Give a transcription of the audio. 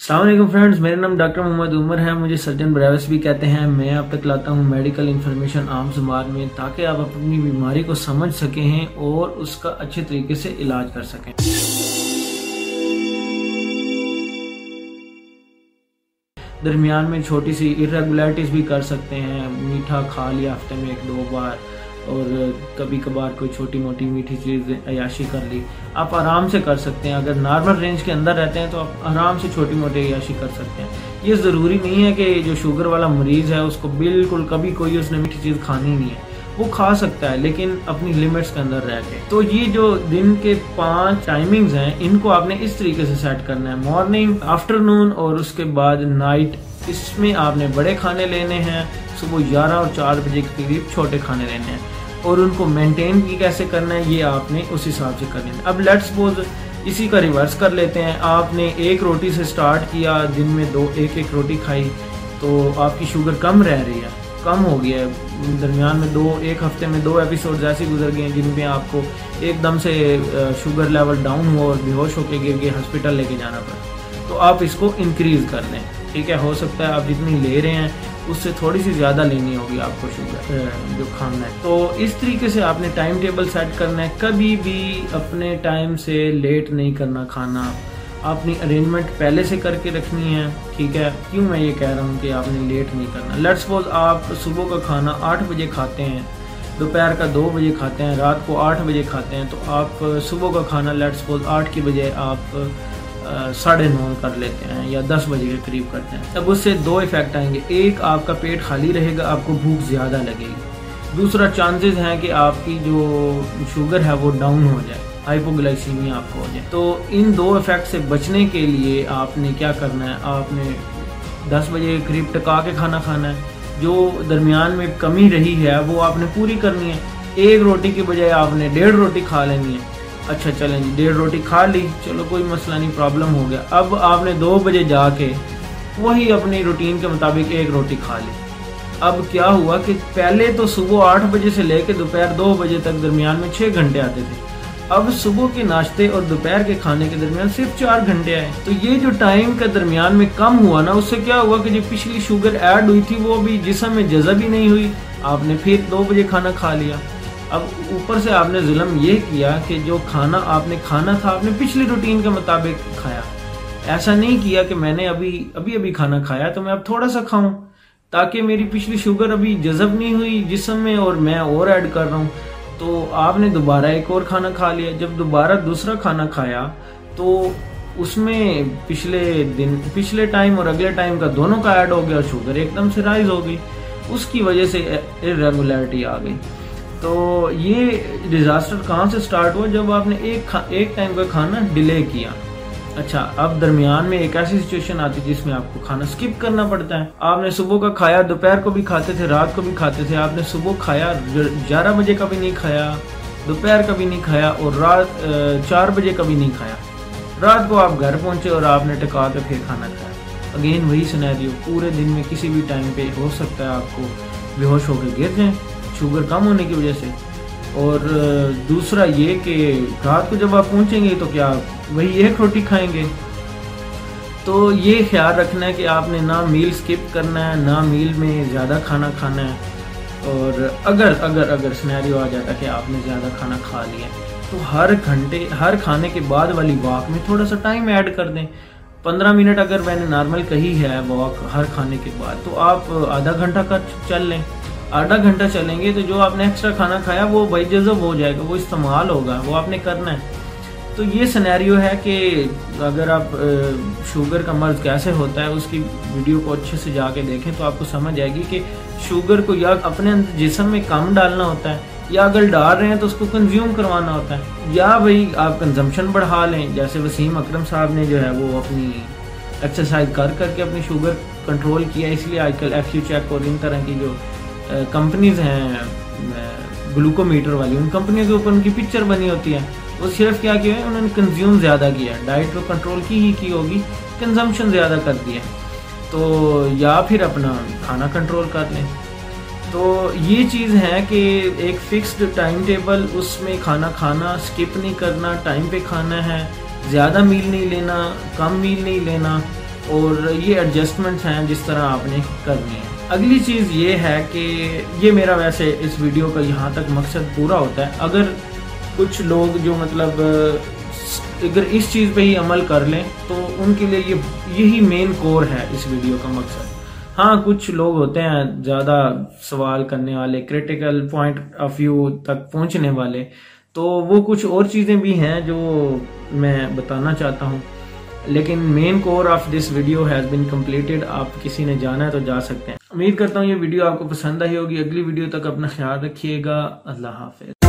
السلام علیکم فرینڈز، میرا نام ڈاکٹر محمد عمر ہے۔ مجھے سرجن بریوس بھی کہتے ہیں۔ میں اب تک لاتا ہوں میڈیکل انفارمیشن عام زبان میں تاکہ آپ اپنی بیماری کو سمجھ سکیں ہیں اور اس کا اچھے طریقے سے علاج کر سکیں۔ درمیان میں چھوٹی سی ارریگولیٹیز بھی کر سکتے ہیں۔ میٹھا کھا لیا ہفتے میں ایک دو بار۔ اور کبھی کبھار کوئی چھوٹی موٹی میٹھی چیز عیاشی کر لی۔ آپ آرام سے کر سکتے ہیں۔ اگر نارمل رینج کے اندر رہتے ہیں تو آپ آرام سے چھوٹی موٹی عیاشی کر سکتے ہیں۔ یہ ضروری نہیں ہے کہ جو شوگر والا مریض ہے، اس کو بالکل کبھی کوئی اس نے میٹھی چیز کھانی نہیں ہے۔ وہ کھا سکتا ہے، لیکن اپنی لیمٹس کے اندر رہ کے۔ تو یہ جو دن کے پانچ ٹائمنگز ہیں، ان کو آپ نے اس طریقے سے سیٹ کرنا ہے۔ مارننگ آفٹر اور اس کے بعد نائٹ اس میں آپ نے بڑے کھانے لینے ہیں، صبح گیارہ اور چار بجے کے قریب چھوٹے کھانے لینے ہیں۔ اور ان کو مینٹین کی کیسے کرنا ہے، یہ آپ نے اس حساب سے کرنا ہے اب لیٹس بوز اسی کا ریورس کر لیتے ہیں۔ آپ نے ایک روٹی سے سٹارٹ کیا، دن میں دو ایک ایک روٹی کھائی، تو آپ کی شوگر کم رہ رہی ہے، کم ہو گیا ہے۔ درمیان میں دو، ایک ہفتے میں دو ایپیسوڈ ایسے گزر گئے ہیں جن میں آپ کو ایک دم سے شوگر لیول ڈاؤن ہو اور بے ہوش ہو کے گر کے ہسپیٹل لے کے جانا پڑا۔ تو آپ اس کو انکریز کر لیں۔ ٹھیک ہے ہو سکتا ہے آپ جتنی لے رہے ہیں اس سے تھوڑی سی زیادہ لینی ہوگی آپ کو شوگر جو کھانا ہے۔ تو اس طریقے سے آپ نے ٹائم ٹیبل سیٹ کرنا ہے۔ کبھی بھی اپنے ٹائم سے لیٹ نہیں کرنا کھانا۔ اپنی ارینجمنٹ پہلے سے کر کے رکھنی ہے ٹھیک ہے۔ کیوں میں یہ کہہ رہا ہوں کہ آپ نے لیٹ نہیں کرنا؟ لیٹس سپوز آپ صبح کا کھانا آٹھ بجے کھاتے ہیں دوپہر کا دو بجے کھاتے ہیں رات کو آٹھ بجے کھاتے ہیں تو آپ صبح کا کھانا لیٹ سپوز آٹھ کی بجے آپ ساڑھے نو کر لیتے ہیں یا دس بجے کے قریب کرتے ہیں۔ اب اس سے دو ایفیکٹ آئیں گے۔ ایک آپ کا پیٹ خالی رہے گا، آپ کو بھوک زیادہ لگے گی۔ دوسرا چانسز ہیں کہ آپ کی جو شوگر ہے وہ ڈاؤن ہو جائے ہائپوگلائسیمیا آپ کو ہو جائے۔ تو ان دو افیکٹ سے بچنے کے لیے آپ نے کیا کرنا ہے؟ آپ نے دس بجے کے قریب ٹکا کے کھانا کھانا ہے۔ جو درمیان میں کمی رہی ہے، وہ آپ نے پوری کرنی ہے۔ ایک روٹی کی بجائے آپ نے ڈیڑھ روٹی کھا لینی ہے۔ اچھا چلیں جی ڈیڑھ روٹی کھا لی۔ چلو، کوئی مسئلہ نہیں پرابلم ہو گیا۔ اب آپ نے دو بجے جا کے وہی اپنی روٹین کے مطابق ایک روٹی کھا لی۔ اب کیا ہوا کہ پہلے تو صبح آٹھ بجے سے لے کے دوپہر دو بجے تک درمیان میں چھ گھنٹے آتے تھے۔ اب صبح کے ناشتے اور دوپہر کے کھانے کے درمیان صرف چار گھنٹے آئے۔ تو یہ جو ٹائم کا درمیان میں کم ہوا نا، اس سے کیا ہوا کہ جو پچھلی شوگر ایڈ ہوئی تھی وہ بھی جسم میں جذب ہی نہیں ہوئی۔ آپ نے پھر دو بجے کھانا کھا لیا۔ اب اوپر سے آپ نے ظلم یہ کیا کہ جو کھانا آپ نے کھانا تھا، آپ نے پچھلی روٹین کے مطابق کھایا۔ ایسا نہیں کیا کہ میں نے ابھی ابھی ابھی کھانا کھایا تو میں اب تھوڑا سا کھاؤں، تاکہ میری پچھلی شوگر ابھی جذب نہیں ہوئی جسم میں اور میں اور ایڈ کر رہا ہوں۔ تو آپ نے دوبارہ ایک اور کھانا کھا لیا۔ جب دوبارہ دوسرا کھانا کھایا تو اس میں پچھلے دن، پچھلے ٹائم اور اگلے ٹائم کا دونوں کا ایڈ ہو گیا شوگر ایک دم سے رائز ہو گئی۔ اس کی وجہ سے ریگولیرٹی آ گئی۔ تو یہ ڈیزاسٹر کہاں سے سٹارٹ ہوا؟ جب آپ نے ایک ایک ٹائم کا کھانا ڈیلے کیا۔ اچھا اب درمیان میں ایک ایسی سچویشن آتی جس میں آپ کو کھانا سکپ کرنا پڑتا ہے۔ آپ نے صبح کا کھایا، دوپہر کو بھی کھاتے تھے، رات کو بھی کھاتے تھے۔ آپ نے صبح کھایا گیارہ بجے کا بھی نہیں کھایا، دوپہر کا بھی نہیں کھایا اور رات چار بجے کا بھی نہیں کھایا۔ رات کو آپ گھر پہنچے اور آپ نے ٹکا کے پھر کھانا کھایا۔ اگین وہی سنیریو پورے دن میں کسی بھی ٹائم پہ ہو سکتا ہے آپ کو بے ہوش ہو کے گر جائیں۔ شوگر کم ہونے کی وجہ سے۔ اور دوسرا یہ کہ رات کو جب آپ پہنچیں گے تو کیا وہی ایک روٹی کھائیں گے؟ تو یہ خیال رکھنا ہے کہ آپ نے نہ میل سکپ کرنا ہے، نہ میل میں زیادہ کھانا کھانا ہے۔ اور اگر اگر اگر سنیریو آ جاتا کہ آپ نے زیادہ کھانا کھا لیا تو ہر گھنٹے، ہر کھانے کے بعد والی واک میں تھوڑا سا ٹائم ایڈ کر دیں۔ پندرہ منٹ اگر میں نے نارمل کہی ہے، واک ہر کھانے کے بعد، تو آپ آدھا گھنٹہ کا چل لیں۔ آدھا گھنٹہ چلیں گے تو جو آپ نے ایکسٹرا کھانا کھایا وہ بھائی جذب ہو جائے گا، وہ استعمال ہوگا، وہ آپ نے کرنا ہے۔ تو یہ سنیریو ہے کہ اگر آپ شوگر کا مرض کیسے ہوتا ہے، اس کی ویڈیو کو اچھے سے جا کے دیکھیں تو آپ کو سمجھ آئے گی کہ شوگر کو یا اپنے جسم میں کم ڈالنا ہوتا ہے یا اگر ڈال رہے ہیں تو اس کو کنزیوم کروانا ہوتا ہے۔ یا بھائی آپ کنزمپشن بڑھا لیں، جیسے وسیم اکرم صاحب نے جو ہے وہ اپنی ایکسرسائز کر کر کے اپنی شوگر کنٹرول کیا، اس لیے آج کل ایف یو چیک اور ان طرح کی جو کمپنیز ہیں گلوکو میٹر والی، ان کمپنیوں کے اوپر ان کی پکچر بنی ہوتی ہے۔ وہ صرف کیا کیا ہے؟ انہوں نے کنزیوم زیادہ کیا ہے۔ ڈائٹ کو کنٹرول کی ہی کی ہوگی کنزمپشن زیادہ کر دیا تو یا پھر اپنا کھانا کنٹرول کر لیں۔ تو یہ چیز ہے کہ ایک فکسڈ ٹائم ٹیبل اس میں کھانا کھانا سکپ نہیں کرنا ٹائم پہ کھانا ہے۔ زیادہ میل نہیں لینا، کم میل نہیں لینا۔ اور یہ ایڈجسٹمنٹس ہیں جس طرح آپ نے کرنے ہیں۔ اگلی چیز یہ ہے کہ یہ میرا ویسے اس ویڈیو کا یہاں تک مقصد پورا ہوتا ہے۔ اگر کچھ لوگ جو مطلب اگر اس چیز پہ ہی عمل کر لیں، تو ان کے لیے یہی مین کور ہے اس ویڈیو کا مقصد۔ ہاں کچھ لوگ ہوتے ہیں زیادہ سوال کرنے والے کریٹیکل پوائنٹ آف ویو تک پہنچنے والے۔ تو وہ کچھ اور چیزیں بھی ہیں جو میں بتانا چاہتا ہوں۔ لیکن main core of this video has been completed آپ کسی نے جانا ہے تو جا سکتے ہیں۔ امید کرتا ہوں یہ ویڈیو آپ کو پسند آئی ہوگی۔ اگلی ویڈیو تک اپنا خیال رکھیے گا۔ اللہ حافظ۔